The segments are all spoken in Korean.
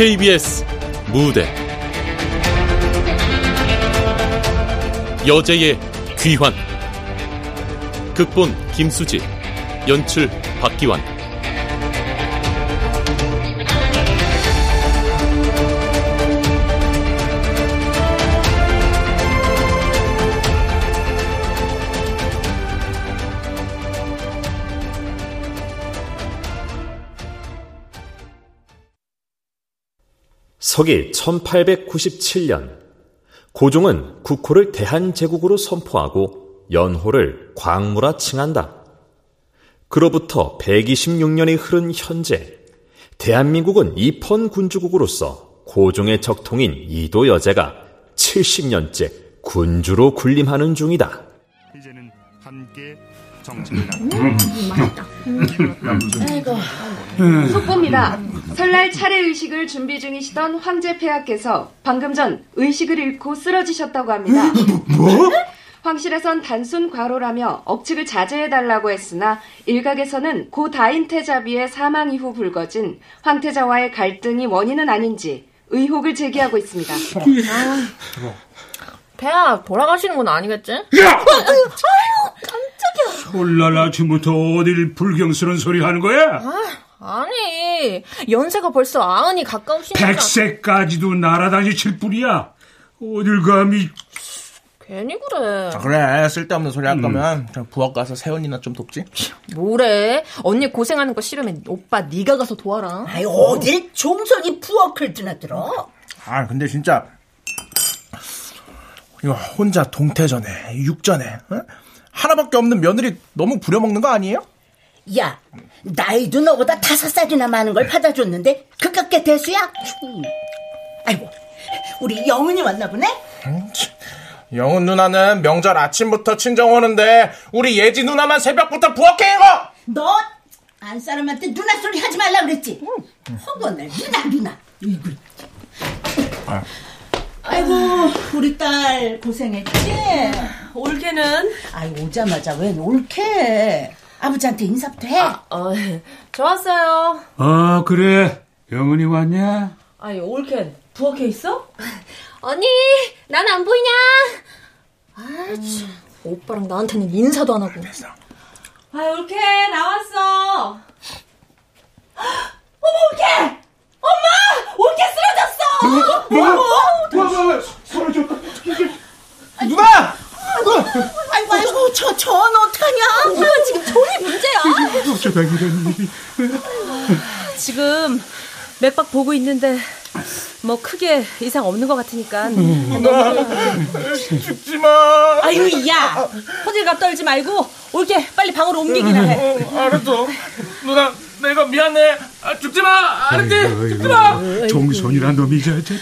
KBS 무대. 여제의 귀환. 극본 김수지 연출 박기환 서기 1897년 고종은 국호를 대한제국으로 선포하고 연호를 광무라 칭한다. 그로부터 126년이 흐른 현재 대한민국은 입헌 군주국으로서 고종의 적통인 이도 여제가 70년째 군주로 군림하는 중이다. 이제는 함께 정책을 음, 맛있다. 아이고. 속보입니다. 설날 차례 의식을 준비 중이시던 황제 폐하께서 방금 전 의식을 잃고 쓰러지셨다고 합니다. 뭐? 황실에선 단순 과로라며 억측을 자제해달라고 했으나 일각에서는 고 다인태자비의 사망 이후 불거진 황태자와의 갈등이 원인은 아닌지 의혹을 제기하고 있습니다. 아, 폐하 돌아가시는 건 아니겠지? 야! 아유, 깜짝이야. 설날 아침부터 어딜 불경스러운 소리 하는 거야? 아, 니 연세가 벌써 아흔이 가까우시니까. 백세까지도 날아다니칠 뿐이야. 어딜 감히 괜히 그래. 아, 그래 쓸데없는 소리 할 음. 거면 음. 부엌 가서 세언니나 좀 돕지. 뭐래? 언니 고생하는 거 싫으면 오빠 네가 가서 도와라. 아이 어딜 종선이 부엌을 드나들어? 아 근데 진짜 이거 혼자 동태전에 육전에 어? 하나밖에 없는 며느리 너무 부려먹는 거 아니에요? 야 나이도 너보다 다섯 살이나 많은 걸 받아줬는데 그깟게 대수야? 아이고 우리 영은이 왔나 보네? 음, 영은 누나는 명절 아침부터 친정 오는데 우리 예지 누나만 새벽부터 부엌에 이거! 너 안 사람한테 누나 소리 하지 말라 그랬지? 허건을 누나 누나. 이글. 아. 아이고 우리 딸 고생했지? 올케는? 아이 오자마자 웬 올케? 아버지한테 인사부터 해. 아, 어, 좋았어요. 아 그래 영은이 왔냐? 아니 올케 부엌에 있어? 언니, 난 안 보이냐? 아, 참. 오빠랑 나한테는 인사도 안 하고. 아, 올케, 나왔어. 어머, 올케! 엄마! 올케 쓰러졌어! 뭐? 뭐? 뭐? 쓰러졌다. 누나! 아이고, 아이고, 저, 전 어떡하냐? 엄마 지금 전이 문제야. 어쩌다 이런 일이. 지금 맥박 보고 있는데 뭐 크게 이상 없는 것 같으니까 음. 죽지 마. 아유 야 호들갑 떨지 말고 올게 빨리 방으로 옮기기나 해. 어, 알았어. 누나 내가 미안해. 아, 죽지 마. 알았지? 죽지 마. 정선이란 놈이 저, 저.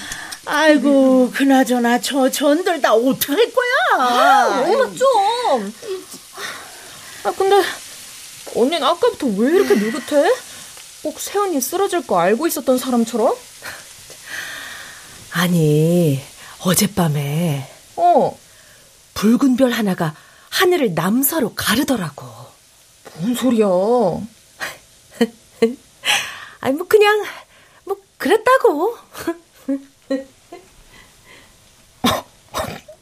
아이고 그나저나 저 전들 다 어떡할 거야. 아, 엄마 좀. 아 근데 언니는 아까부터 왜 이렇게 느긋해? 꼭 세연이 쓰러질 거 알고 있었던 사람처럼? 아니, 어젯밤에. 어. 붉은 별 하나가 하늘을 남서로 가르더라고. 뭔 소리야? 아니, 뭐, 그냥, 뭐, 그랬다고.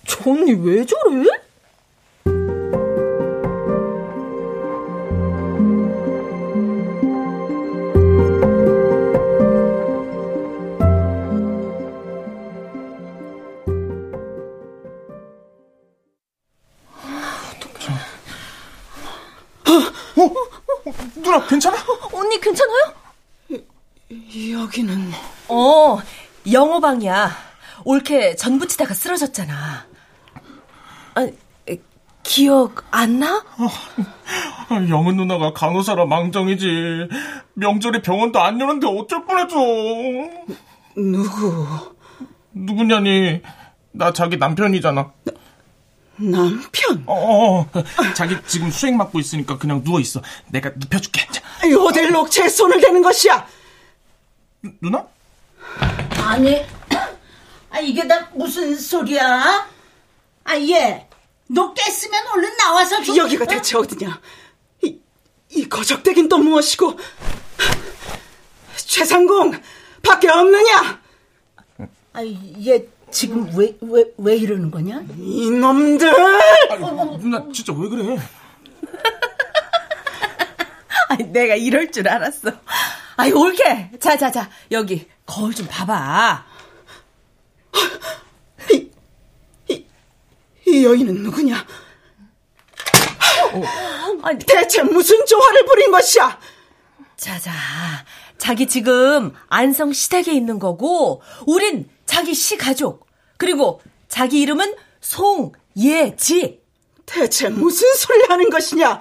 저 언니 왜 저래? 누나 괜찮아? 언니 괜찮아요? 여기는 어 영호방이야. 올케 전 부치다가 쓰러졌잖아. 아, 기억 안 나? 아, 영은 누나가 간호사라 망정이지. 명절에 병원도 안 여는데 어쩔 뻔했어. 누구? 누구냐니? 나 자기 남편이잖아. 남편? 어, 어, 어, 자기 지금 수행 맡고 있으니까 그냥 누워 있어. 내가 눕혀줄게. 어딜 녹채에 손을 대는 것이야? 누나? 아니, 아 이게 다 무슨 소리야? 아 얘, 너 깼으면 얼른 나와서 좀. 여기가 어? 대체 어디냐? 이, 이 거적대긴 또 무엇이고? 최상공, 밖에 없느냐? 아, 얘 지금 왜, 왜, 왜 이러는 거냐? 이놈들! 아니, 누나, 진짜 왜 그래? 아니, 내가 이럴 줄 알았어. 아이, 올게. 자, 자, 자. 여기, 거울 좀 봐봐. 이, 이, 이 여인은 누구냐? 어, 아니, 대체 무슨 조화를 부린 것이야? 자 자, 자기 지금 안성 시댁에 있는 거고, 우린 자기 시 가족, 그리고 자기 이름은 송예지. 대체 무슨 소리를 하는 것이냐?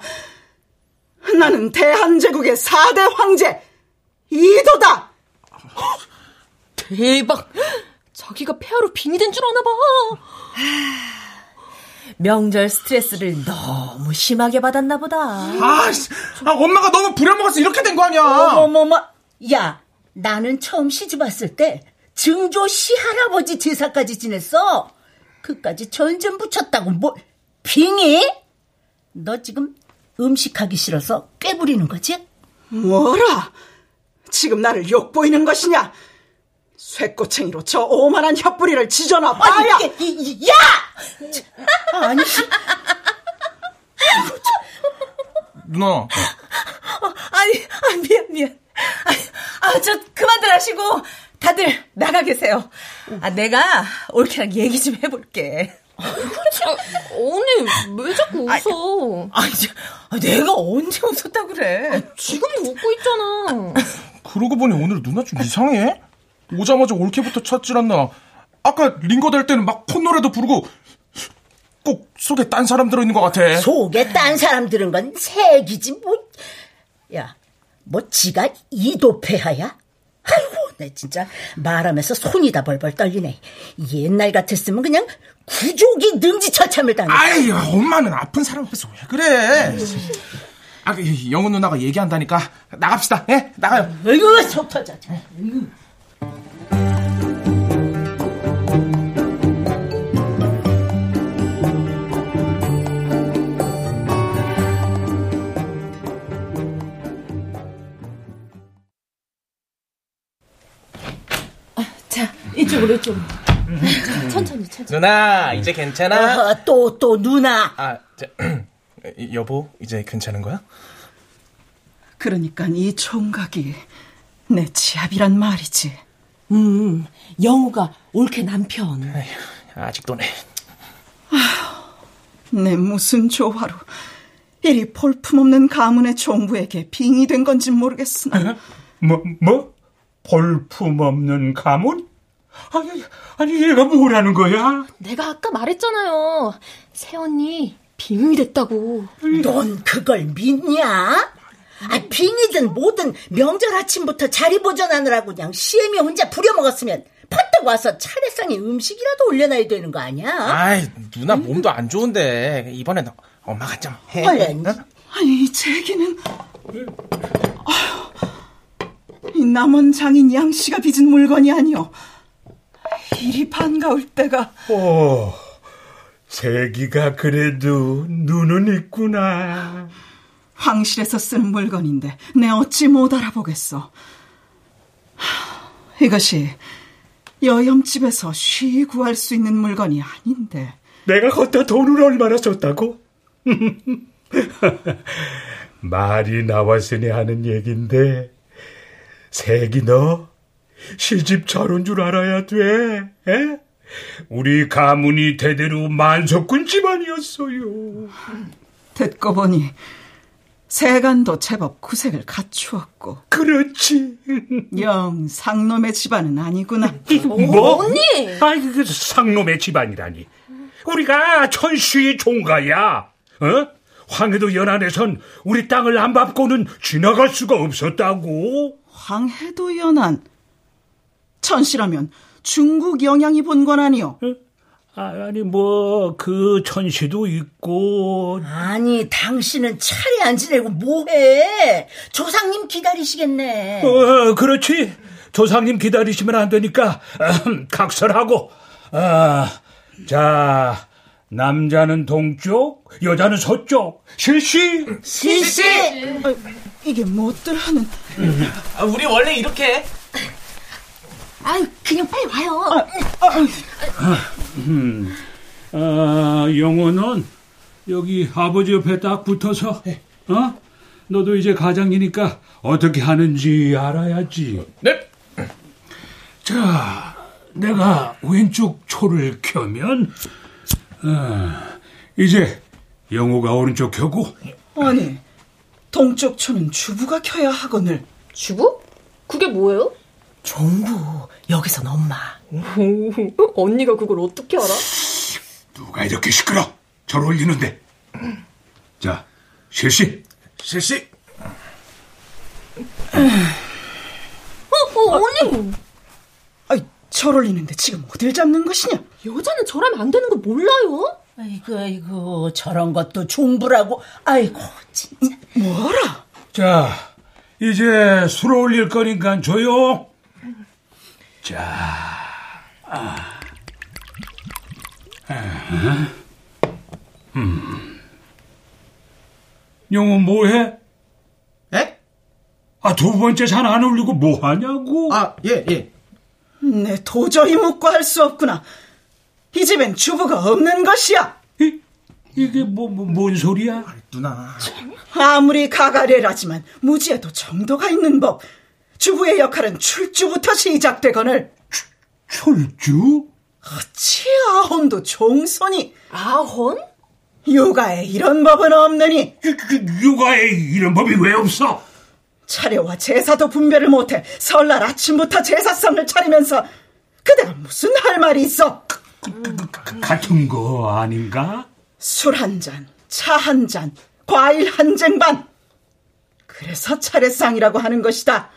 나는 대한제국의 4대 황제, 이도다! 대박! 자기가 폐하로 빙이 된줄 아나 봐. 명절 스트레스를 너무 심하게 받았나 보다. 아, 아 엄마가 너무 부려먹어서 이렇게 된 거 아니야. 어머머머, 야, 나는 처음 시집 왔을 때 증조 시할아버지 제사까지 지냈어. 그까지 전전 붙였다고 뭐 빙이? 너 지금 음식하기 싫어서 꾀부리는 거지? 뭐라? 지금 나를 욕보이는 것이냐? 쇠꼬챙이로 저 오만한 혀뿌리를 지져놔 봐야! 아니, 야! 아니. 누나. 어, 아니, 아, 미안, 미안. 아, 저, 그만들 하시고, 다들 나가 계세요. 아, 내가 올케랑 얘기 좀 해볼게. 언니, 왜 자꾸 웃어? 아니, 아, 내가 언제 웃었다 그래? 아, 지금도 웃고 있잖아. 그러고 보니 오늘 누나 좀 이상해? 오자마자 올케부터 찾질 않나. 아까 링거 될 때는 막 콧노래도 부르고 꼭 속에 딴 사람 들어있는 것 같아. 속에 딴 사람 들은 건 색이지 뭐. 야, 뭐 지가 이도폐하야? 아이고, 내 진짜 말하면서 손이 다 벌벌 떨리네. 옛날 같았으면 그냥 구족이 능지처참을 당해. 아이, 엄마는 아픈 사람 앞에서 왜 그래? 아, 그, 영훈 누나가 얘기한다니까 나갑시다. 예, 나가요. 아이고, 속 터져. 이쪽으로 이쪽으로. 천천히 천천히. 누나 이제 괜찮아? 어, 또, 또 누나. 아, 저, 여보 이제 괜찮은 거야? 그러니까 이 총각이 내 지압이란 말이지. 음, 영우가 올케 남편. 에휴, 아직도네. 아휴, 내 무슨 조화로 이리 볼품없는 가문의 종부에게 빙이 된 건지 모르겠으나. 뭐, 뭐? 볼품없는 가문? 아니, 아니, 얘가 뭐라는 거야? 내가 아까 말했잖아요. 새언니, 빙이 됐다고. 넌 그걸 믿냐? 아, 빙이든 뭐든 명절 아침부터 자리 보전하느라고 그냥 시애미 혼자 부려먹었으면 퍼뜩 와서 차례상에 음식이라도 올려놔야 되는 거 아니야? 아이, 누나 몸도 안 좋은데 이번엔 엄마가 좀 해. 얼른. 어? 아니, 제기는 아휴, 이 남원 장인 양씨가 빚은 물건이 아니오. 이리 반가울 때가. 오, 세기가 그래도 눈은 있구나. 황실에서 쓰는 물건인데 내 어찌 못 알아보겠어. 이것이 여염집에서 쉬 구할 수 있는 물건이 아닌데. 내가 걷다 돈을 얼마나 썼다고? 말이 나왔으니 하는 얘긴데, 세기 너 시집 잘온 줄 알아야 돼. 에? 우리 가문이 대대로 만석군 집안이었어요. 듣고 보니 세간도 제법 구색을 갖추었고. 그렇지. 영 상놈의 집안은 아니구나. 뭐? 언니! 아이, 그 상놈의 집안이라니. 우리가 천수의 종가야. 어? 황해도 연안에선 우리 땅을 안 밟고는 지나갈 수가 없었다고. 황해도 연안? 천씨라면 중국 영향이 본 건 아니오? 어? 아니 뭐그 천시도 있고. 아니 당신은 차례 안 지내고 뭐해? 조상님 기다리시겠네. 어 그렇지. 조상님 기다리시면 안 되니까 음, 각설하고. 아, 자 남자는 동쪽 여자는 서쪽. 실시? 실시! 아, 이게 뭐들 하는? 아, 우리 원래 이렇게 아유, 그냥 빨리 와요. 아, 아, 음, 아, 영호는 여기 아버지 옆에 딱 붙어서, 네. 어? 너도 이제 가장이니까 어떻게 하는지 알아야지. 네. 자, 내가 왼쪽 초를 켜면, 어, 이제 영호가 오른쪽 켜고. 아니, 동쪽 초는 주부가 켜야 하거늘. 주부? 그게 뭐예요? 종부. 여기선 엄마. 언니가 그걸 어떻게 알아? 누가 이렇게 시끄러? 절 올리는데. 자, 실시. 실시. 어, 어, 언니! 아이, 절 올리는데 지금 어딜 잡는 것이냐? 여자는 절하면 안 되는 거 몰라요? 아이고, 아이고, 저런 것도 종부라고. 아이고, 진짜. 뭐라? 자, 이제 술 올릴 거니까 조용. 자, 아. 아. 음. 영호 뭐해? 에? 아, 두 번째 잔 안 올리고 뭐 하냐고? 아, 예, 예. 내 도저히 묵고 할 수 없구나. 이 집엔 주부가 없는 것이야. 이, 이게 뭐, 뭐, 뭔 소리야? 아, 누나. 아무리 가가래라지만 무지에도 정도가 있는 법. 주부의 역할은 출주부터 시작되거늘. 출주? 어찌 아혼도 종손이. 아혼? 육아에 이런 법은 없느니. 그, 그, 육아에 이런 법이 왜 없어? 차례와 제사도 분별을 못해 설날 아침부터 제사상을 차리면서 그대가 무슨 할 말이 있어? 그, 그, 그, 같은 거 아닌가? 술 한 잔, 차 한 잔, 과일 한 쟁반. 그래서 차례상이라고 하는 것이다.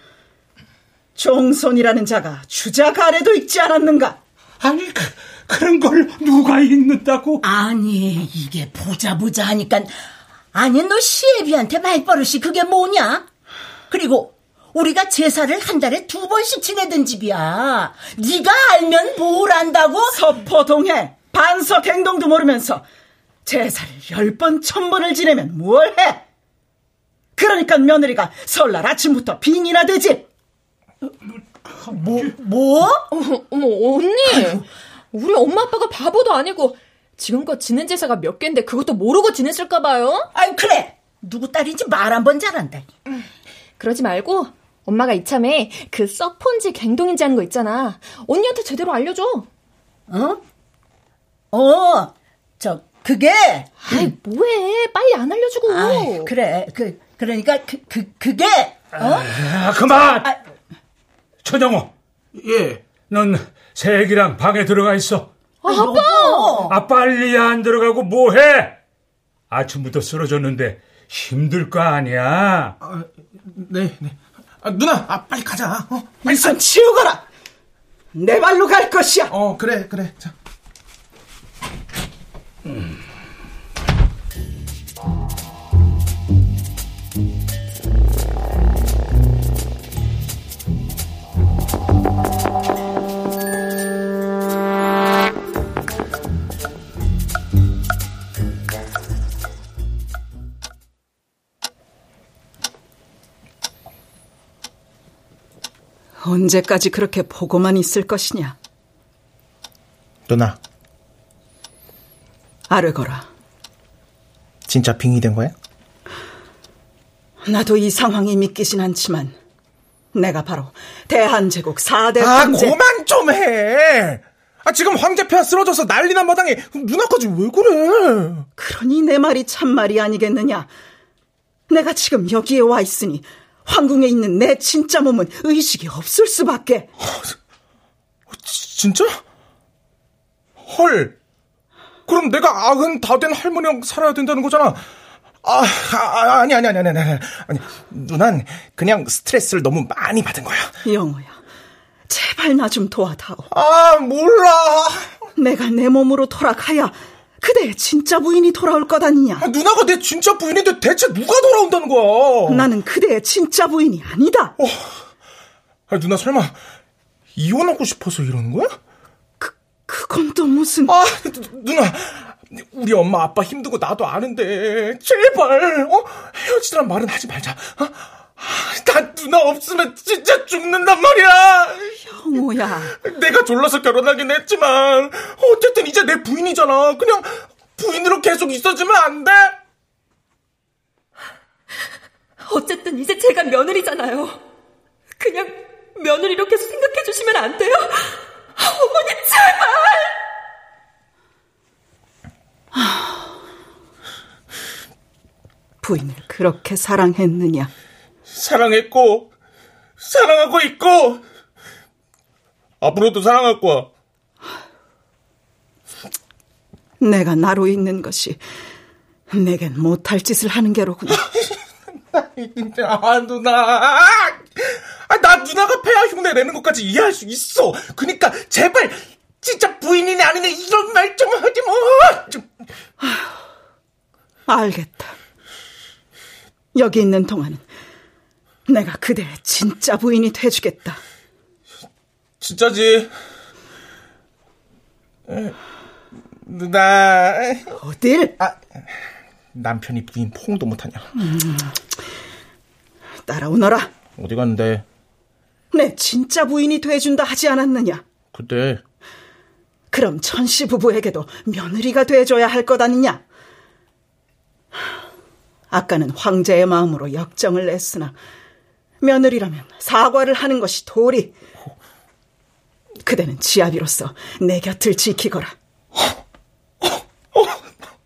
종손이라는 자가 주자 가래도 읽지 않았는가? 아니, 그, 그런 걸 누가 읽는다고? 아니, 이게 보자 보자 하니까 아니 너 시애비한테 말버릇이 그게 뭐냐? 그리고 우리가 제사를 한 달에 두 번씩 지내던 집이야. 네가 알면 뭘 안다고? 서포동해 반석 행동도 모르면서 제사를 열 번, 천 번을 지내면 뭘 해? 그러니까 며느리가 설날 아침부터 빙이나 되지. 뭐, 뭐? 어머, 어머 언니. 우리 엄마 아빠가 바보도 아니고 지금껏 지낸 제사가 몇 개인데 그것도 모르고 지냈을까 봐요. 아이 그래. 누구 딸인지 말 한 번 잘한다. 그러지 말고 엄마가 이참에 그 서폰지 갱동인지 하는 거 있잖아. 언니한테 제대로 알려줘. 어? 어, 저 그게. 아이 뭐해? 빨리 안 알려주고. 아이, 그래. 그 그러니까 그, 그 그게. 어? 아, 그만. 아, 천영호. 예. 넌 새애기랑 방에 들어가 있어. 아, 아빠! 아, 빨리 안 들어가고 뭐해? 아침부터 쓰러졌는데 힘들 거 아니야. 아, 네, 네. 아, 누나, 아, 빨리 가자. 어? 빨리 손 치우거라. 내 발로 갈 것이야. 어, 그래, 그래. 자. 음. 언제까지 그렇게 보고만 있을 것이냐? 누나. 아르거라. 진짜 빙이 된 거야? 나도 이 상황이 믿기진 않지만 내가 바로 대한제국 4대 아, 황제... 그만 좀 해! 아, 지금 황제폐하 쓰러져서 난리 난 마당에 누나까지 왜 그래? 그러니 내 말이 참말이 아니겠느냐? 내가 지금 여기에 와 있으니 황궁에 있는 내 진짜 몸은 의식이 없을 수밖에. 어, 진짜? 헐. 그럼 내가 아흔 다 된 할머니랑 살아야 된다는 거잖아. 아, 아, 아니, 아니, 아니, 아니, 아니, 아니. 누난 그냥 스트레스를 너무 많이 받은 거야. 영호야, 제발 나 좀 도와다오. 아, 몰라. 내가 내 몸으로 돌아가야 그대의 진짜 부인이 돌아올 것 아니냐. 아, 누나가 내 진짜 부인인데 대체 누가 돌아온다는 거야? 나는 그대의 진짜 부인이 아니다. 어, 아, 누나 설마 이혼하고 싶어서 이러는 거야? 그, 그건 또 무슨... 아, 누나, 우리 엄마 아빠 힘들고 나도 아는데 제발 어? 헤어지란 말은 하지 말자. 어? 난 누나 없으면 진짜 죽는단 말이야. 형우야. 내가 졸라서 결혼하긴 했지만 어쨌든 이제 내 부인이잖아. 그냥 부인으로 계속 있어주면 안 돼? 어쨌든 이제 제가 며느리잖아요. 그냥 며느리로 계속 생각해 주시면 안 돼요? 어머니 제발! 부인을 그렇게 사랑했느냐? 사랑했고 사랑하고 있고 앞으로도 사랑할 거야. 내가 나로 있는 것이 내겐 못할 짓을 하는 게로구나. 아 누나, 아, 나 누나가 폐하 흉내 내는 것까지 이해할 수 있어. 그니까 제발 진짜 부인이네 아니네 이런 말 좀 하지 마. 좀. 알겠다. 여기 있는 동안은 내가 그대의 진짜 부인이 돼주겠다. 진짜지. 에, 누나. 어딜? 아, 남편이 부인 포옹도 못하냐. 음, 따라오너라. 어디 갔는데? 내 진짜 부인이 돼준다 하지 않았느냐? 그때. 그럼 천씨 부부에게도 며느리가 돼줘야 할 것 아니냐? 아까는 황제의 마음으로 역정을 냈으나 며느리라면 사과를 하는 것이 도리. 그대는 지아비로서 내 곁을 지키거라. 어,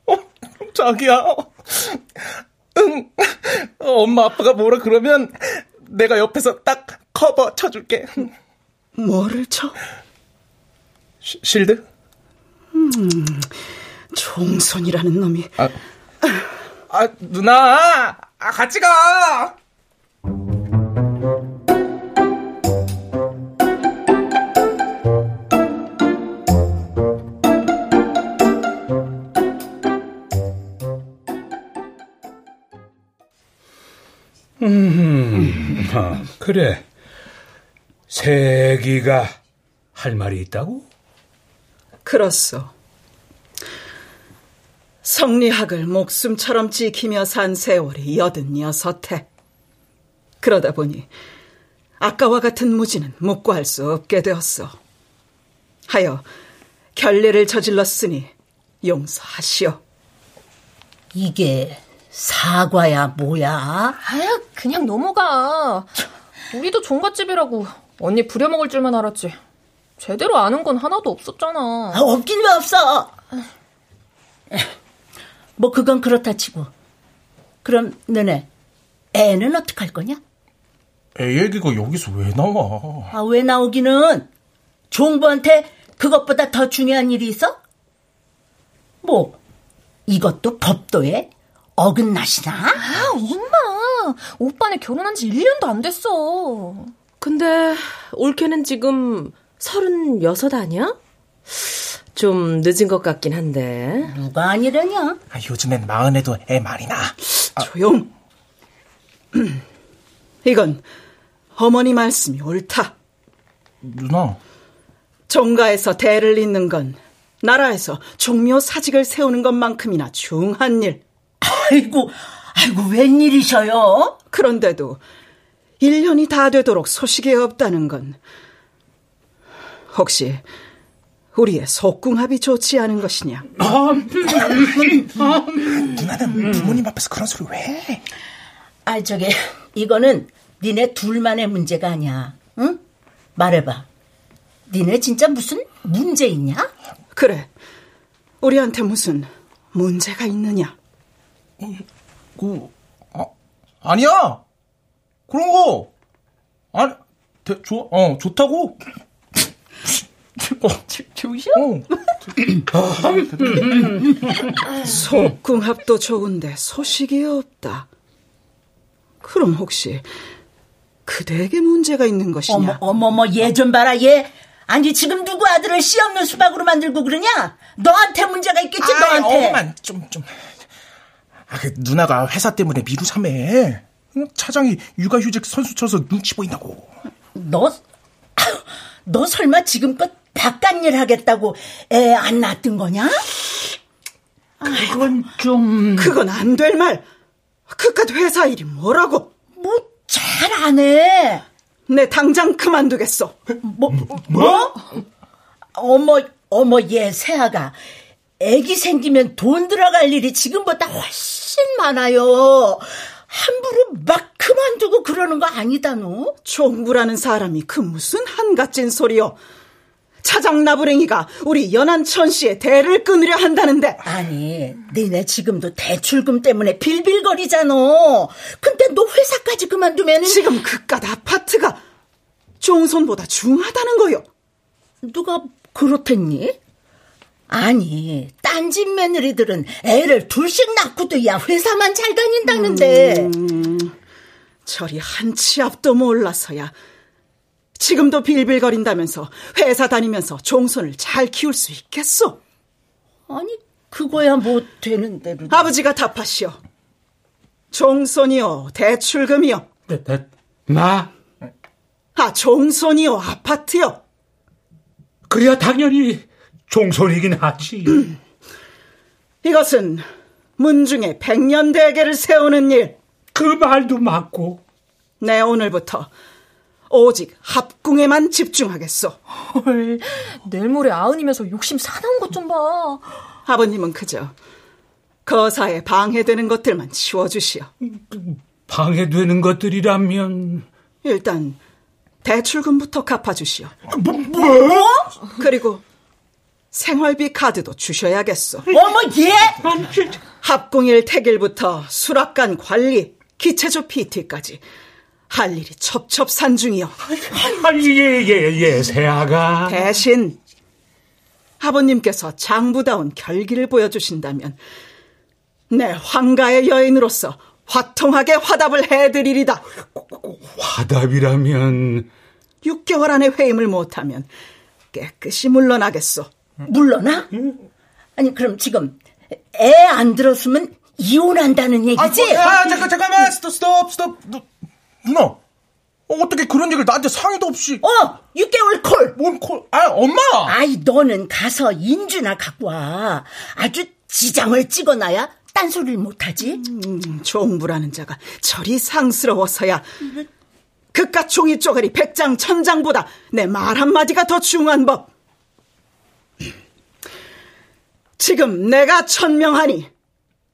어, 자기야. 응. 엄마 아빠가 뭐라 그러면 내가 옆에서 딱 커버 쳐줄게. 뭐를 쳐? 시, 실드? 음, 종손이라는 놈이. 아, 아 누나, 아, 같이 가. 그래. 세기가 할 말이 있다고? 그렇소. 성리학을 목숨처럼 지키며 산 세월이 여든 여섯해. 그러다 보니 아까와 같은 무지는 묵고할 수 없게 되었소. 하여 결례를 저질렀으니 용서하시오. 이게 사과야 뭐야? 아유 그냥 넘어가. 우리도 종갓집이라고 언니 부려먹을 줄만 알았지. 제대로 아는 건 하나도 없었잖아. 아, 없긴 왜 없어? 뭐 그건 그렇다 치고. 그럼 너네 애는 어떡할 거냐? 애 얘기가 여기서 왜 나와? 아, 왜 나오기는? 종부한테 그것보다 더 중요한 일이 있어? 뭐, 이것도 법도에 어긋나시나? 아, 엄마! 오빠네 결혼한 지 1년도 안 됐어. 근데 올케는 지금 서른여섯 아니야? 좀 늦은 것 같긴 한데. 누가 아니려냐? 아, 요즘엔 마흔에도 애 많이 나. 아. 조용. 이건 어머니 말씀이 옳다. 누나. 정가에서 대를 잇는 건 나라에서 종묘 사직을 세우는 것만큼이나 중한 일. 아이고, 아이고, 웬일이셔요? 그런데도 1년이 다 되도록 소식이 없다는 건 혹시 우리의 속궁합이 좋지 않은 것이냐? 누나는 부모님 앞에서 그런 소리 왜 해? 아, 저게, 이거는 니네 둘만의 문제가 아니야. 응? 말해봐. 니네 진짜 무슨 문제 있냐? 그래. 우리한테 무슨 문제가 있느냐? 그, 아, 아니야! 그런 거! 아니, 대, 좋, 어, 좋다고! 어, 좋으셔? 어. 속궁합도 좋은데 소식이 없다. 그럼 혹시 그대에게 문제가 있는 것이냐? 어머, 어머, 얘 좀 봐라, 얘. 아니, 지금 누구 아들을 씨 없는 수박으로 만들고 그러냐? 너한테 문제가 있겠지, 아이, 너한테. 엄만, 좀, 좀. 아, 그, 누나가 회사 때문에 미루 삼해. 차장이 육아휴직 선수 쳐서 눈치 보인다고. 너, 너 설마 지금껏 바깥일 하겠다고 애 안 낳았던 거냐? 그건 좀. 그건 안 될 말. 그깟 회사 일이 뭐라고? 뭐, 자말안 해? 내 당장 그만두겠어. 뭐? 뭐? 어머, 어머, 얘, 새아가. 애기 생기면 돈 들어갈 일이 지금보다 훨씬 많아요. 함부로 막 그만두고 그러는 거 아니다, 너? 종구라는 사람이 그 무슨 한갓진 소리요. 차장 나부랭이가 우리 연한천 씨의 대를 끊으려 한다는데. 아니, 니네 지금도 대출금 때문에 빌빌거리잖아. 근데 너 회사까지 그만두면 지금 그깟 아파트가 종손보다 중하다는 거요. 누가 그렇댔니? 아니, 딴집 며느리들은 애를 둘씩 낳고도 야 회사만 잘 다닌다는데. 음, 저리 한 치 앞도 몰라서야. 지금도 빌빌거린다면서 회사 다니면서 종손을 잘 키울 수 있겠소? 아니, 그거야 뭐 되는 대로. 아버지가 답하시오. 종손이요, 대출금이요. 네, 네, 나? 아, 종손이요, 아파트요. 그래야 당연히 종손이긴 하지. 이것은 문중의 백년 대계를 세우는 일. 그 말도 맞고. 내 오늘부터 오직 합궁에만 집중하겠소. 헐, 내일 모레 아흔이면서 욕심 사나운 것 좀 봐. 아버님은 그저 거사에 방해되는 것들만 치워주시오. 방해되는 것들이라면 일단 대출금부터 갚아주시오. 뭐? 뭐? 그리고 생활비 카드도 주셔야겠소. 어머 얘! 합공일 택일부터 수락관 관리, 기체조 PT까지 할 일이 첩첩산중이요. 아니 예 예예 예, 세아가 대신 아버님께서 장부다운 결기를 보여주신다면 내 황가의 여인으로서 화통하게 화답을 해드리리다. 화답이라면 6개월 안에 회임을 못하면 깨끗이 물러나겠소. 물러나? 아니 그럼 지금 애 안 들었으면 이혼한다는 얘기지? 아, 아 잠깐 잠깐만 스톱 스톱 스톱 누, 누나 어떻게 그런 얘기를 나한테 상의도 없이 어 6개월 콜. 뭔 콜? 아 엄마. 아이 너는 가서 인주나 갖고 와. 아주 지장을 찍어놔야 딴소리를 못하지. 음, 종부라는 자가 저리 상스러워서야 그깟 종이 쪼가리 백장 천장보다 내 말 한마디가 더 중요한 법. 지금 내가 천명하니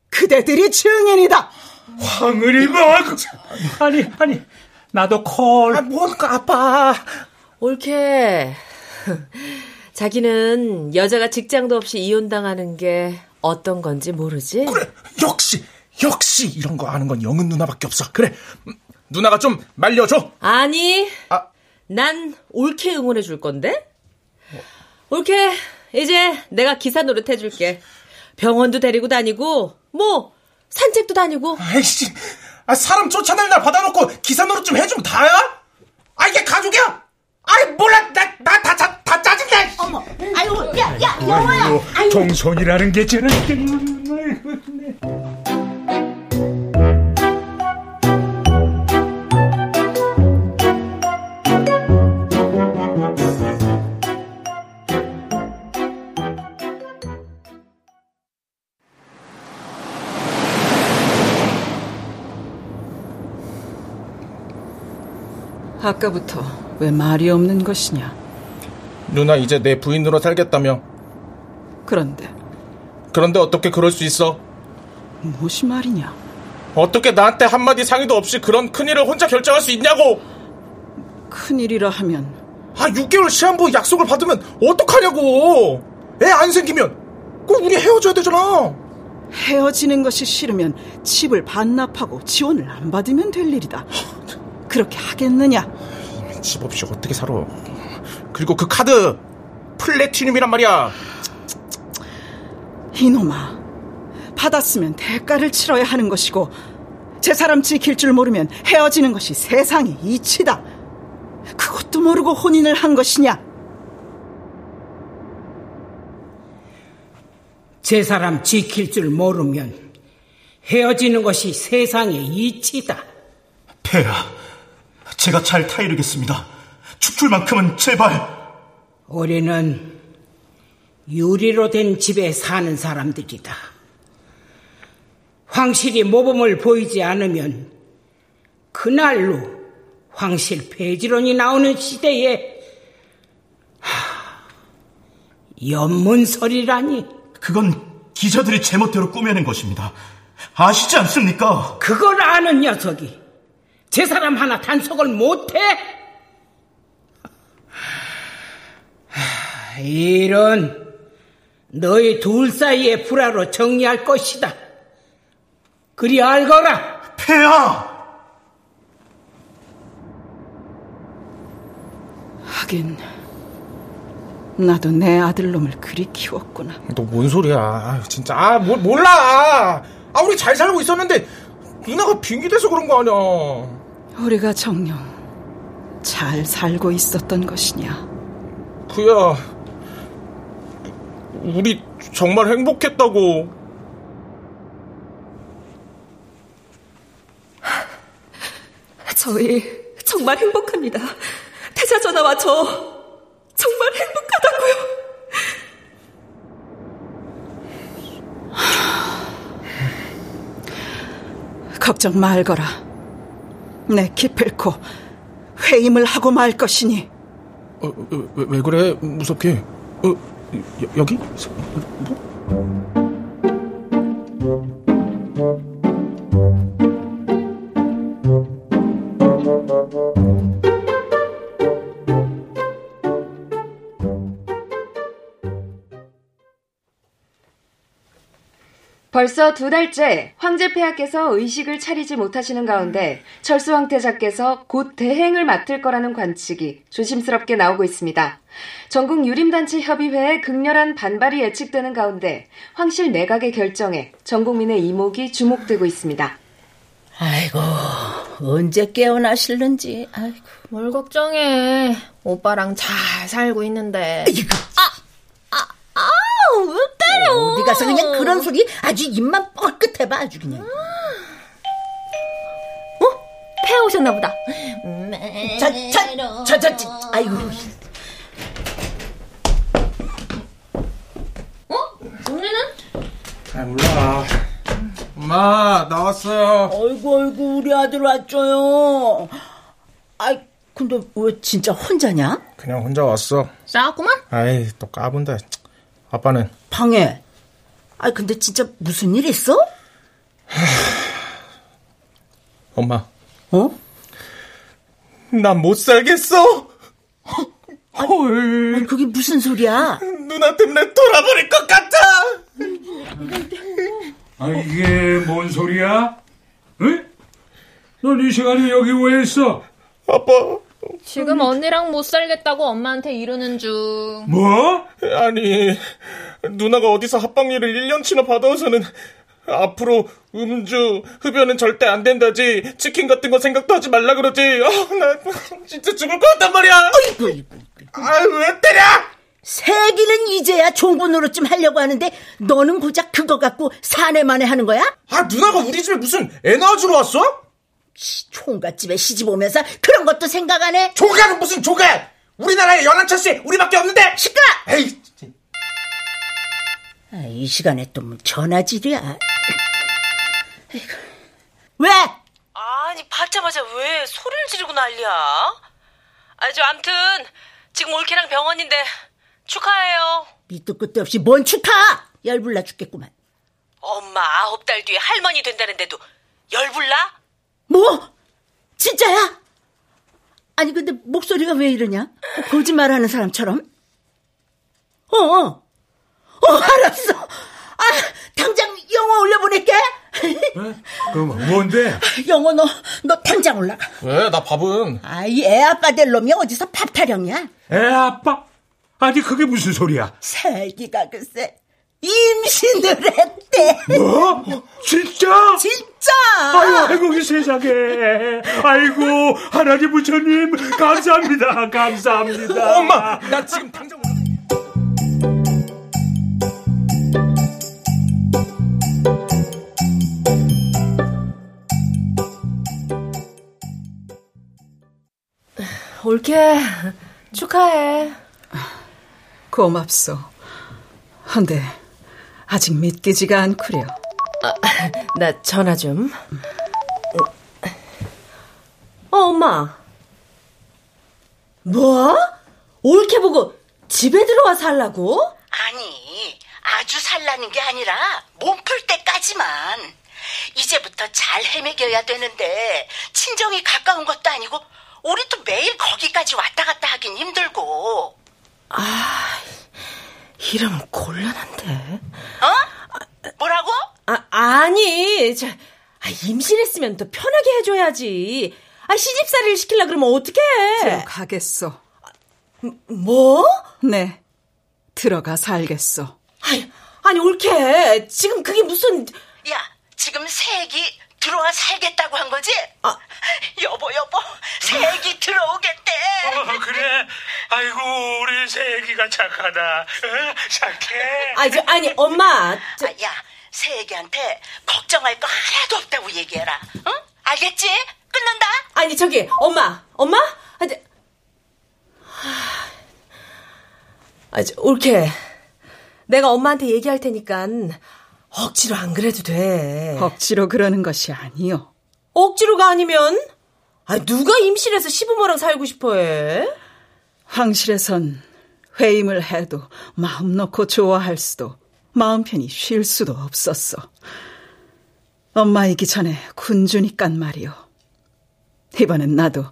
그대들이 증인이다. 황을이 막 아니 아니 나도 콜. 아 뭔가 아파. 옳게. 자기는 여자가 직장도 없이 이혼당하는 게 어떤 건지 모르지? 그래 역시 역시 이런 거 아는 건 영은 누나밖에 없어. 그래 음, 누나가 좀 말려줘. 아니. 아. 난 옳게 응원해 줄 건데? 옳게 이제 내가 기사 노릇 해줄게. 병원도 데리고 다니고 뭐 산책도 다니고. 아이씨, 아, 사람 쫓아낼 날 받아놓고 기사 노릇 좀 해주면 다야? 아 이게 가족이야? 아이 몰라 나 나 다 다 짜증나. 어머, 아유, 야, 야, 영화야. 아유, 종손이라는 게 저는 아까부터 왜 말이 없는 것이냐? 누나 이제 내 부인으로 살겠다며. 그런데 그런데 어떻게 그럴 수 있어? 무엇이 말이냐? 어떻게 나한테 한마디 상의도 없이 그런 큰일을 혼자 결정할 수 있냐고! 큰일이라 하면 아, 6개월 시한부 약속을 받으면 어떡하냐고! 애 안 생기면 꼭 우리 헤어져야 되잖아! 헤어지는 것이 싫으면 집을 반납하고 지원을 안 받으면 될 일이다. 그렇게 하겠느냐? 집 없이 어떻게 살아? 그리고 그 카드 플래티늄이란 말이야. 이놈아, 받았으면 대가를 치러야 하는 것이고 제 사람 지킬 줄 모르면 헤어지는 것이 세상의 이치다. 그것도 모르고 혼인을 한 것이냐? 제 사람 지킬 줄 모르면 헤어지는 것이 세상의 이치다. 폐하, 제가 잘 타이르겠습니다. 축출 만큼은 제발. 우리는 유리로 된 집에 사는 사람들이다. 황실이 모범을 보이지 않으면 그날로 황실 폐지론이 나오는 시대에 하, 연문설이라니 그건 기자들이 제멋대로 꾸며낸 것입니다. 아시지 않습니까? 그걸 아는 녀석이 제 사람 하나 단속을 못해? 이런 너희 둘 사이의 불화로 정리할 것이다. 그리 알거라. 폐하! 하긴 나도 내 아들놈을 그리 키웠구나. 너 뭔 소리야? 진짜 아 뭘, 몰라. 아 우리 잘 살고 있었는데 누나가 빙기 돼서 그런 거 아니야. 우리가 정녕 잘 살고 있었던 것이냐? 그야 우리 정말 행복했다고. 저희 정말 행복합니다. 태자 전화와 저 정말 행복하다고요. 걱정 말거라. 내 기필코 회임을 하고 말 것이니. 어, 왜, 왜 그래? 무섭게. 어, 여, 여기? 뭐? 벌써 두 달째 황제 폐하께서 의식을 차리지 못하시는 가운데 철수 황태자께서 곧 대행을 맡을 거라는 관측이 조심스럽게 나오고 있습니다. 전국 유림단체 협의회에 극렬한 반발이 예측되는 가운데 황실 내각의 결정에 전 국민의 이목이 주목되고 있습니다. 아이고 언제 깨어나실는지 아이고. 뭘 걱정해. 오빠랑 잘 살고 있는데. 아 우 때려 어디 가서 그냥 그런 소리 아주 입만 뻘끗해봐 아주 그냥 어? 폐하 오셨나 보다 자 자 자 자 자 아이고 어? 동네는? 아 몰라. 엄마 나왔어요. 아이고 아이고 우리 아들 왔죠요 아이 근데 왜 진짜 혼자냐? 그냥 혼자 왔어. 싸웠구만? 아이 또 까분다. 아빠는 방해 아 근데 진짜 무슨 일 있어? 엄마. 어? 난못 살겠어. 헐. 아니, 그게 무슨 소리야? 누나 때문에 돌아버릴 것 같아. 아 이게 뭔 소리야? 응? 넌이 시간에 여기 왜 있어? 아빠. 지금 언니랑 못 살겠다고 엄마한테 이러는 중. 뭐? 아니, 누나가 어디서 합방일을 1년치나 받아서는 앞으로 음주, 흡연은 절대 안 된다지. 치킨 같은 거 생각도 하지 말라 그러지. 아, 나 진짜 죽을 것 같단 말이야. 아이고, 아이고. 아유, 왜 때려? 세기는 이제야 종군으로 좀 하려고 하는데 너는 고작 그거 갖고 사내만에 하는 거야? 아 누나가 우리 집에 무슨 애 낳아주러 왔어? 총각집에 시집 오면서 그런 것도 생각 안 해? 조각은 무슨 조각? 우리나라에 연한철씨 우리밖에 없는데 시끄러! 에이 아, 이 시간에 또뭐 전화질이야 왜? 아니 받자마자 왜 소리를 지르고 난리야? 아니 저 암튼 지금 올케랑 병원인데 축하해요. 밑도 끝도 없이 뭔 축하! 열불나 죽겠구만. 엄마 아홉 달 뒤에 할머니 된다는데도 열불나? 뭐? 진짜야? 아니 근데 목소리가 왜 이러냐? 거짓말하는 사람처럼? 어, 어, 어 알았어. 아, 당장 영어 올려보낼게. 그럼 뭔데? 영어 너, 너 당장 올라가. 왜? 나 밥은. 아이 애 아빠 될 놈이 어디서 밥 타령이야? 애 아빠? 아니 그게 무슨 소리야? 세기가 글쎄 임신을 했대. 뭐? 진짜? 진짜. 아유, 아이고, 이 세상에. 아이고, 하나님 부처님, 감사합니다. 감사합니다. 엄마, 나 지금 당장. 올케, 축하해. 고맙소. 헌데 아직 믿기지가 않구려. 아, 나 전화 좀. 어, 엄마. 뭐? 옳게 보고 집에 들어와 살라고? 아니, 아주 살라는 게 아니라 몸풀 때까지만. 이제부터 잘 헤매겨야 되는데 친정이 가까운 것도 아니고 우리도 매일 거기까지 왔다 갔다 하긴 힘들고. 아, 이러면 곤란한데. 어? 뭐라고? 아, 아니, 저, 아, 임신했으면 더 편하게 해줘야지. 아, 시집살이를 시키려 그러면 어떡해? 들어가겠어. 뭐? 네, 들어가 살겠어. 아니, 아니, 옳게. 지금 그게 무슨. 야, 지금 새애기 들어와 살겠다고 한 거지? 아. 여보, 여보, 새애기 들어오겠대. 어, 그래? 아이고, 우리 새애기가 착하다. 어? 착해. 아니, 저, 아니, 엄마. 저... 아, 야, 새애기한테 걱정할 거 하나도 없다고 얘기해라. 응? 알겠지? 끊는다? 아니, 저기, 엄마. 엄마? 아니, 아, 저, 옳게. 내가 엄마한테 얘기할 테니까 억지로 안 그래도 돼. 억지로 그러는 것이 아니요. 억지로가 아니면? 아, 누가 임실에서 시부모랑 살고 싶어 해? 황실에선 회임을 해도 마음 놓고 좋아할 수도 마음 편히 쉴 수도 없었어. 엄마이기 전에 군주니깐 말이요. 이번엔 나도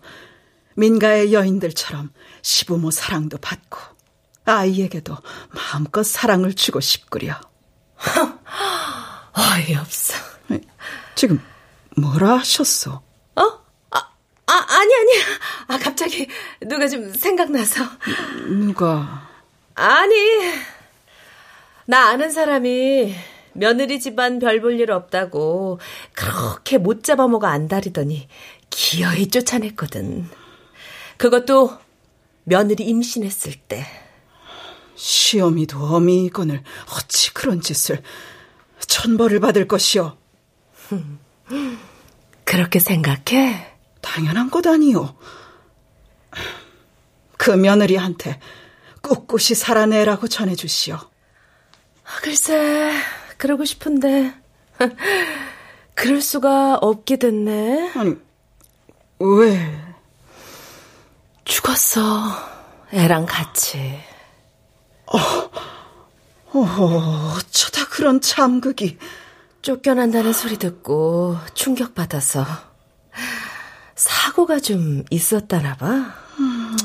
민가의 여인들처럼 시부모 사랑도 받고 아이에게도 마음껏 사랑을 주고 싶구려. 어이없어. 지금 뭐라 하셨어? 어? 아, 아, 아니, 아니. 아, 갑자기 누가 좀 생각나서. 누가? 아니. 나 아는 사람이 며느리 집안 별 볼 일 없다고 그렇게 못 잡아먹어 안달이더니 기어이 쫓아냈거든. 그것도 며느리 임신했을 때. 시어미도 어미이건을 어찌 그런 짓을 천벌을 받을 것이오. 그렇게 생각해? 당연한 것 아니오. 그 며느리한테 꿋꿋이 살아내라고 전해주시오. 글쎄, 그러고 싶은데 그럴 수가 없게 됐네. 아니, 왜? 죽었어. 애랑 같이. 어, 어, 어쩌다 그런 참극이. 쫓겨난다는 소리 듣고 충격받아서 사고가 좀 있었다나 봐. 음.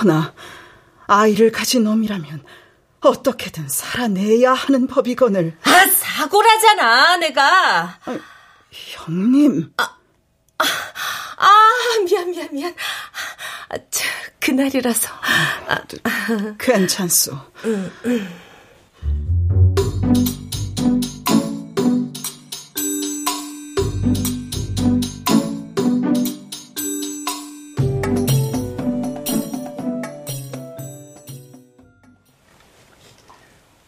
허나 아이를 가진 놈이라면 어떻게든 살아내야 하는 법이거늘. 아, 사고라잖아, 내가. 아, 형님. 아, 아, 아, 미안, 미안, 미안. 아, 저, 그날이라서. 아, 괜찮소.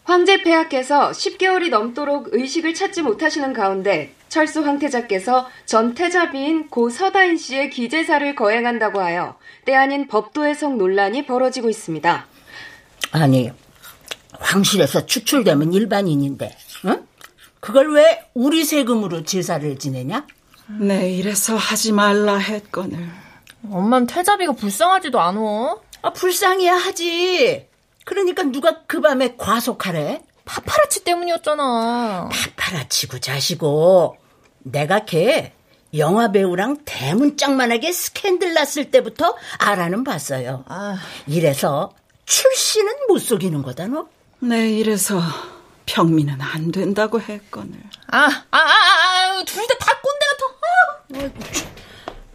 황제 폐하께서 10개월이 넘도록 의식을 찾지 못하시는 가운데 철수 황태자께서 전 태자비인 고 서다인 씨의 기재사를 거행한다고 하여 때 아닌 법도의 성 논란이 벌어지고 있습니다. 아니, 황실에서 추출되면 일반인인데, 응? 그걸 왜 우리 세금으로 제사를 지내냐? 네, 이래서 하지 말라 했거늘. 엄만 태자비가 불쌍하지도 않어. 아, 불쌍해야 하지. 그러니까 누가 그 밤에 과속하래? 파파라치 때문이었잖아. 파파라치고 자시고 내가 걔 영화 배우랑 대문짝만하게 스캔들 났을 때부터 알아는 봤어요. 아. 이래서 출신은 못 속이는 거다 너. 네, 이래서 평민은 안 된다고 했거늘. 아, 아, 아, 아, 아둘다 다 꼰대 같아. 아.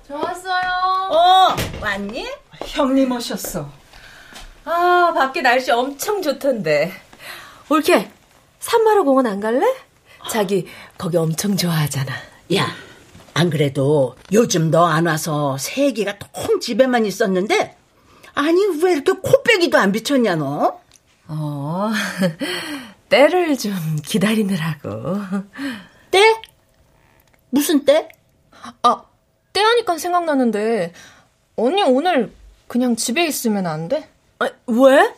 저 왔어요. 어, 왔니? 형님 오셨어. 아, 밖에 날씨 엄청 좋던데. 올케, 산마루 공원 안 갈래? 자기 거기 엄청 좋아하잖아. 야, 안 그래도 요즘 너 안 와서 세기가 통 집에만 있었는데 아니 왜 이렇게 코빼기도 안 비쳤냐 너? 어, 때를 좀 기다리느라고. 때? 무슨 때? 아, 때 하니까 생각나는데 언니 오늘 그냥 집에 있으면 안 돼? 아, 왜?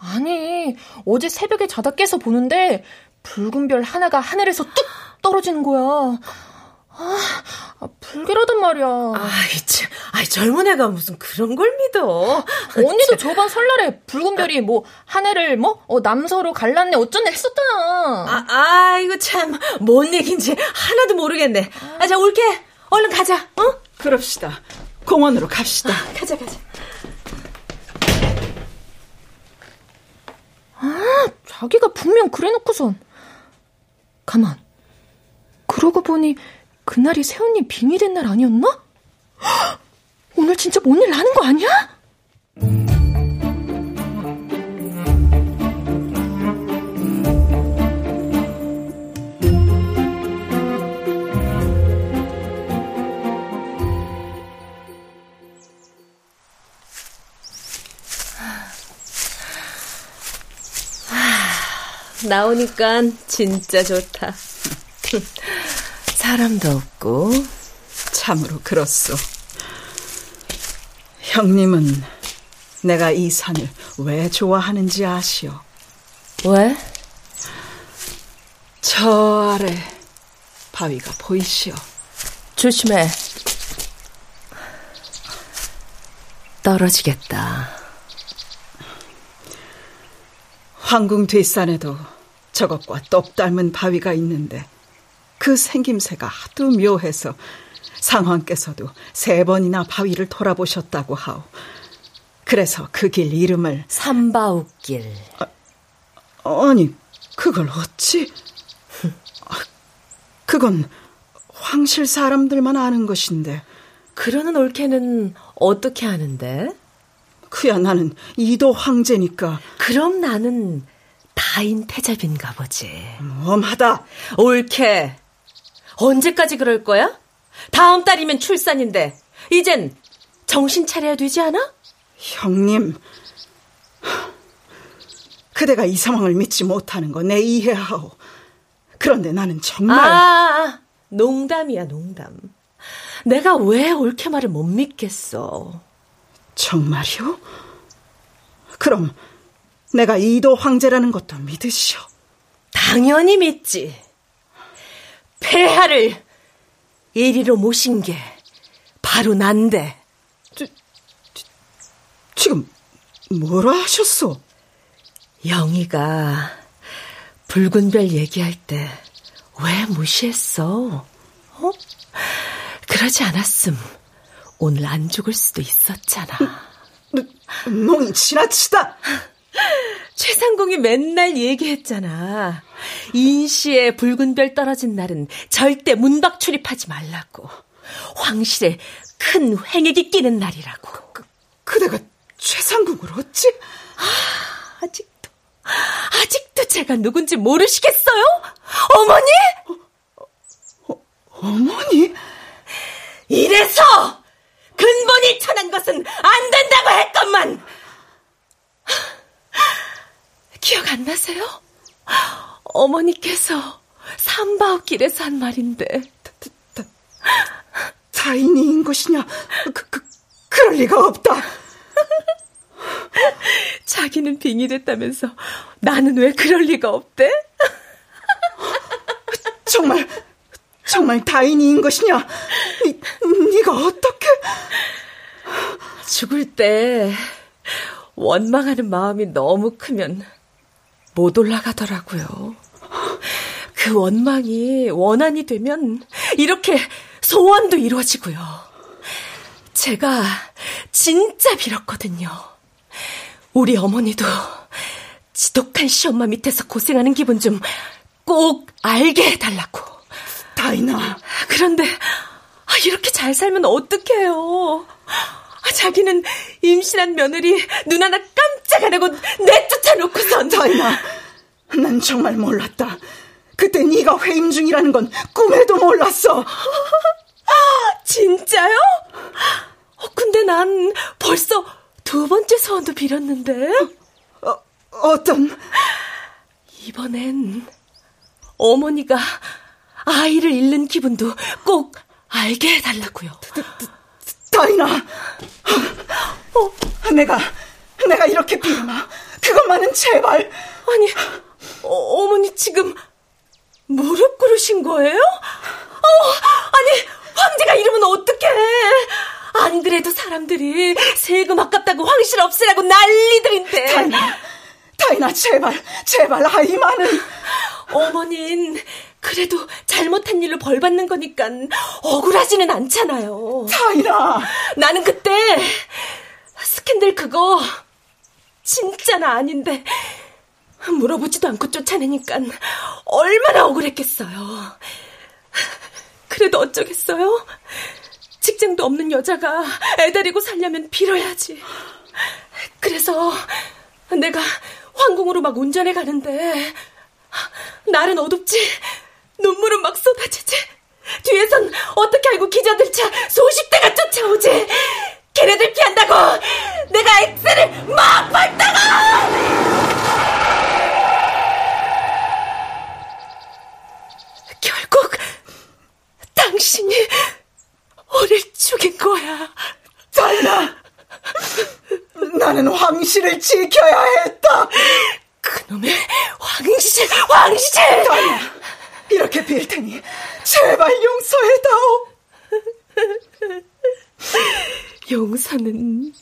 아니, 어제 새벽에 자다 깨서 보는데 붉은 별 하나가 하늘에서 뚝 떨어지는 거야. 아, 아, 불길하단 말이야. 아이, 참. 아이, 젊은 애가 무슨 그런 걸 믿어. 언니도 저번 설날에 붉은 별이 뭐, 한 해를 뭐, 어, 남서로 갈랐네, 어쩐네 했었잖아. 아, 아이고, 참. 뭔 얘기인지 하나도 모르겠네. 아, 자, 올게. 얼른 가자, 어? 그럽시다. 공원으로 갑시다. 아, 가자, 가자. 아, 자기가 분명 그래놓고선. 가만. 그러고 보니, 그날이 새언니 빙의 된 날 아니었나? 오늘 진짜 뭔 일 나는 거 아니야? 나오니까 진짜 좋다. 사람도 없고. 참으로 그렇소. 형님은 내가 이 산을 왜 좋아하는지 아시오? 왜? 저 아래 바위가 보이시오. 조심해. 떨어지겠다. 황궁 뒷산에도 저것과 똑 닮은 바위가 있는데 그 생김새가 하도 묘해서 상황께서도 세 번이나 바위를 돌아보셨다고 하오. 그래서 그 길 이름을 삼바웃길. 아, 니 그걸 어찌? 아, 그건 황실 사람들만 아는 것인데. 그러는 올케는 어떻게 하는데? 그야 나는 이도 황제니까. 그럼 나는 다인 태잡인가 보지. 엄하다. 올케. 언제까지 그럴 거야? 다음 달이면 출산인데 이젠 정신 차려야 되지 않아? 형님. 그대가 이 상황을 믿지 못하는 거 내 이해하오. 그런데 나는 정말 아, 농담이야, 농담. 내가 왜 올케 말을 못 믿겠어? 정말요? 그럼 내가 이도 황제라는 것도 믿으시오. 당연히 믿지. 폐하를 이리로 모신 게 바로 난데. 저, 저, 지금 뭐라 하셨소? 영희가 붉은 별 얘기할 때 왜 무시했어? 어? 그러지 않았음 오늘 안 죽을 수도 있었잖아. 넌 지나치다. 최상공이 맨날 얘기했잖아. 인시에 붉은 별 떨어진 날은 절대 문밖 출입하지 말라고. 황실에 큰 횡액이 끼는 날이라고. 그, 그대가 최상궁을 어찌? 아, 아직도, 아직도 제가 누군지 모르시겠어요? 어머니? 어, 어, 어머니? 이래서 근본이 천한 것은 안 된다고 했건만. 기억 안 나세요? 어머니께서 삼바옥길에서 한 말인데. 타인이인 것이냐? 그, 그, 그럴 리가 없다. 자기는 빙이 됐다면서 나는 왜 그럴 리가 없대? 정말 정말 다인이인 것이냐? 니, 네가 어떻게? 죽을 때 원망하는 마음이 너무 크면 못 올라가더라고요. 그 원망이 원한이 되면 이렇게 소원도 이루어지고요. 제가 진짜 빌었거든요. 우리 어머니도 지독한 시엄마 밑에서 고생하는 기분 좀 꼭 알게 해달라고. 다이나. 그런데 아, 이렇게 잘 살면 어떡해요. 아, 자기는 임신한 며느리 눈 하나 깜짝 안 하고 내쫓아놓고선. 다이나, 난 정말 몰랐다. 그때 네가 회임 중이라는 건 꿈에도 몰랐어. 아, 진짜요? 어, 근데 난 벌써 두 번째 소원도 빌었는데. 어, 어떤? 이번엔 어머니가 아이를 잃는 기분도 꼭 알게 해달라고요. 더이나 어, 내가 내가 이렇게 빌어나? 그것만은 제발. 아니 어, 머니 지금 무릎 꿇으신 거예요? 어, 아니 황제가 이러면 어떡해? 안 그래도 사람들이 세금 아깝다고 황실 없애라고 난리들인데. 다이나 다이나 제발, 제발 아 이만은. 어머닌 그래도 잘못한 일로 벌 받는 거니까 억울하지는 않잖아요. 다이나. 나는 그때 스캔들 그거 진짜나 아닌데 물어보지도 않고 쫓아내니까 얼마나 억울했겠어요. 그래도 어쩌겠어요? 직장도 없는 여자가 애 데리고 살려면 빌어야지. 그래서 내가 황궁으로 막 운전해 가는데 날은 어둡지? 눈물은 막 쏟아지지? 뒤에선 어떻게 알고 기자들 차 수십 대가 쫓아오지? 걔네들 피한다고 내가 엑셀을 막 밟다가 결국 당신이 우릴 죽인 거야. 다이나 나는 황실을 지켜야 했다 그놈의 황실 황실 다이나 이렇게 빌 테니 제발 용서해다오 용서는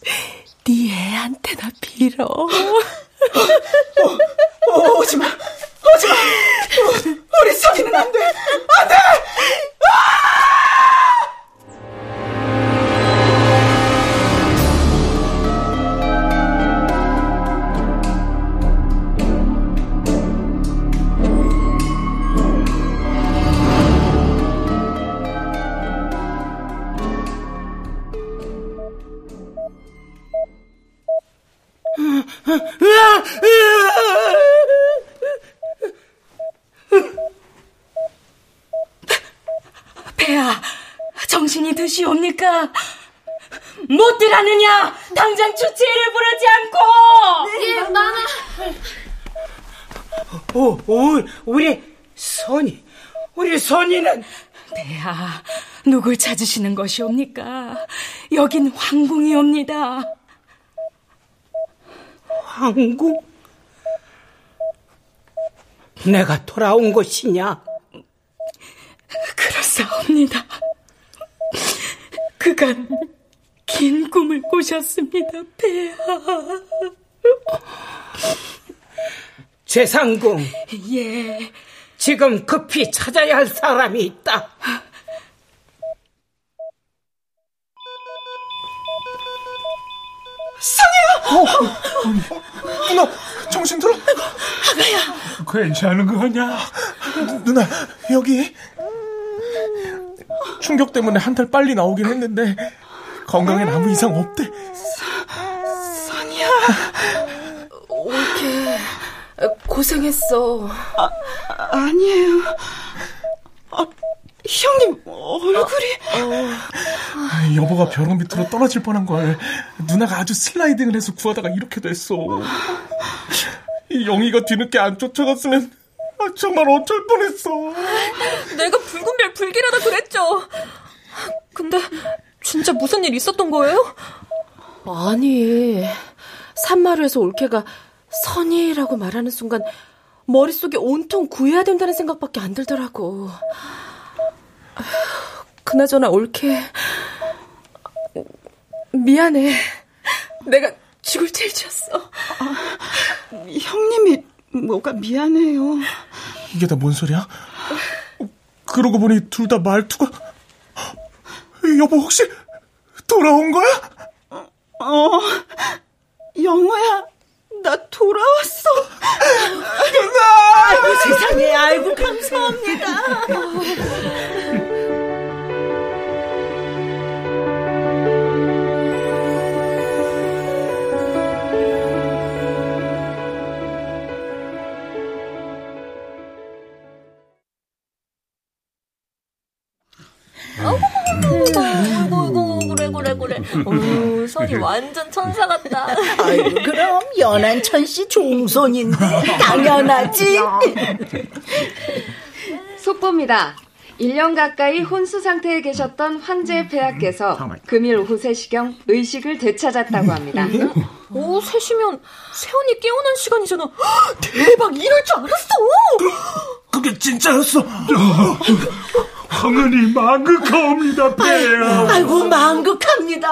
네 애한테나 빌어. 오, 오, 오지마, 오지마. 우리 선이는 안 돼, 안 돼. 아! 배야, 정신이 드시옵니까? 못 들었느냐? 당장 주치의를 부르지 않고! 예, 마마. 오, 오, 우리 선이, 우리 선이는 배야, 누굴 찾으시는 것이옵니까? 여긴 황궁이옵니다. 황궁? 내가 돌아온 것이냐? 그렇사옵니다. 그간 긴 꿈을 꾸셨습니다, 폐하. 재상궁. 예. 지금 급히 찾아야 할 사람이 있다. 상이야! 어, 누나, 정신 들어? 아가야! 괜찮은 거냐? 누나, 여기. 충격 때문에 한 달 빨리 나오긴 했는데, 건강엔 아무 이상 없대. 선이야. 올케, 고생했어. 아, 아니에요. 아, 형님, 얼굴이. 어. 여보가 벼랑 밑으로 떨어질 뻔한 걸 누나가 아주 슬라이딩을 해서 구하다가 이렇게 됐어. 이 영희가 뒤늦게 안 쫓아갔으면 아, 정말 어쩔 뻔했어. 내가 붉은 별 불길하다 그랬죠. 근데 진짜 무슨 일 있었던 거예요? 아니, 산마루에서 올케가 선이라고 말하는 순간 머릿속에 온통 구해야 된다는 생각밖에 안 들더라고. 그나저나 올케 미안해. 내가 죽을 죄 지었어. 아, 형님이 뭐가 미안해요. 이게 다 뭔 소리야? 그러고 보니 둘 다 말투가 여보 혹시 돌아온 거야? 어, 영호야, 나 돌아왔어. 누나! 아이고, 세상에, 아이고, 감사합니다. 그래, 그래. 오, 선이 완전 천사 같다. 아이고, 그럼, 연한 천 씨 종손인데, 당연하지. 속보입니다. 1년 가까이 혼수 상태에 계셨던 황제 폐하께서 금일 오후 3시경 의식을 되찾았다고 합니다. 오, 3시면 세원이 깨어난 시간이잖아. 대박, 이럴 줄 알았어! 그게 진짜였어. 성은이 망극하옵니다, 폐하. 아이고, 망극합니다.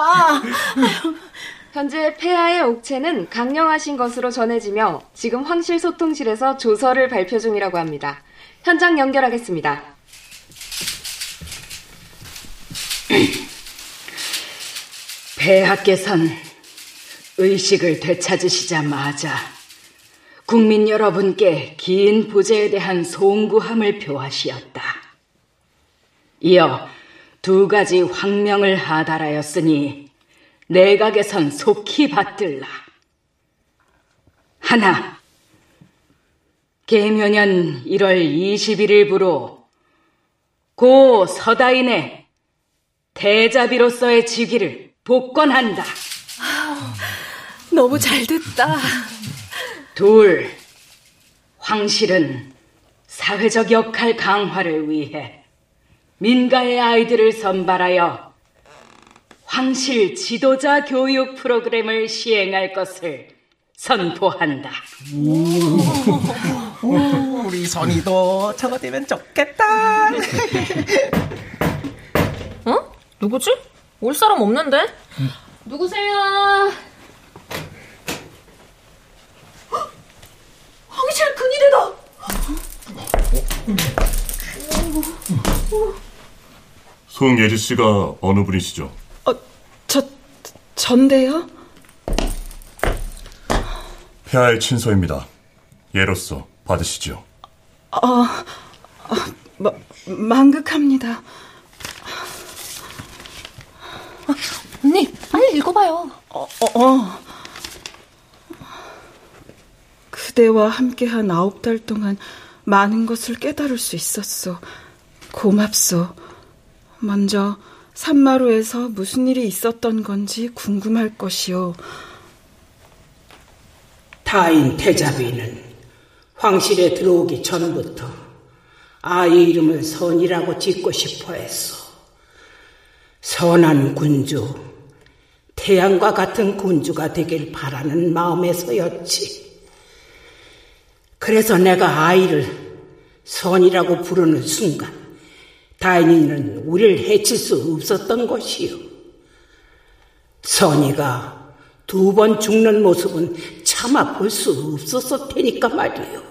현재 폐하의 옥체는 강령하신 것으로 전해지며 지금 황실 소통실에서 조서를 발표 중이라고 합니다. 현장 연결하겠습니다. 폐하께선 의식을 되찾으시자마자 국민 여러분께 긴 부재에 대한 송구함을 표하시었다. 이어 두 가지 황명을 하달하였으니 내각에선 속히 받들라. 하나, 계묘년 1월 21일부로 고 서다인의 대자비로서의 직위를 복권한다. 너무 잘 됐다. 둘, 황실은 사회적 역할 강화를 위해 민가의 아이들을 선발하여 황실 지도자 교육 프로그램을 시행할 것을 선포한다. 오, 우리 선이도 저거 되면 좋겠다. 어? 누구지? 올 사람 없는데? 음. 누구세요? 황실 근위대다. 송예지 씨가 어느 분이시죠? 어, 저 전데요? 폐하의 친서입니다. 예로서 받으시죠. 어, 어 마, 망극합니다. 언니, 빨리 읽어봐요. 어, 어, 어. 그대와 함께한 아홉 달 동안 많은 것을 깨달을 수 있었소. 고맙소. 먼저 산마루에서 무슨 일이 있었던 건지 궁금할 것이오. 타인 태자비는 황실에 들어오기 전부터 아이 이름을 선이라고 짓고 싶어 했어. 선한 군주, 태양과 같은 군주가 되길 바라는 마음에서였지. 그래서 내가 아이를 선이라고 부르는 순간 다인이는 우리를 해칠 수 없었던 것이요. 선이가 두 번 죽는 모습은 차마 볼 수 없었을 테니까 말이요.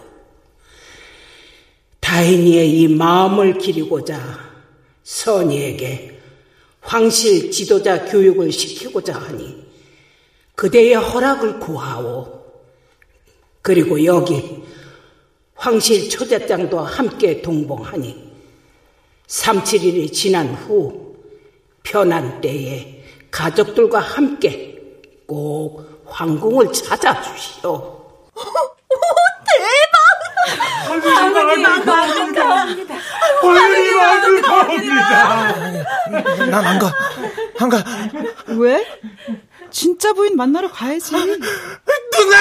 다인이의 이 마음을 기리고자 선이에게 황실 지도자 교육을 시키고자 하니 그대의 허락을 구하오. 그리고 여기 황실 초대장도 함께 동봉하니 3, 7일이 지난 후 편한 때에 가족들과 함께 꼭 황궁을 찾아주시오. 대박! 황궁이 만극합니다. 황궁이 만극합니다. 난 안 가. 안 가. 왜? 진짜 부인 만나러 가야지. 누나!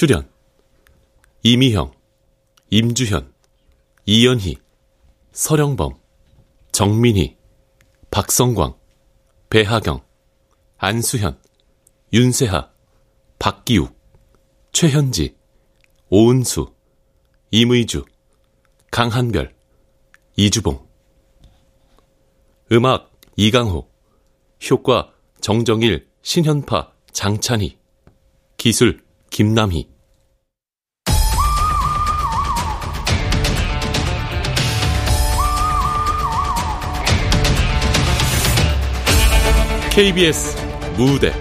출연. 이미형, 임주현, 이연희, 서령범, 정민희, 박성광, 배하경, 안수현, 윤세하, 박기욱, 최현지, 오은수, 임의주, 강한별, 이주봉. 음악 이강호. 효과 정정일, 신현파, 장찬희. 기술 김남희. KBS 무대.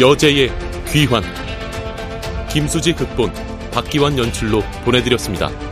여제의 귀환. 김수지 극본 박기환 연출로 보내드렸습니다.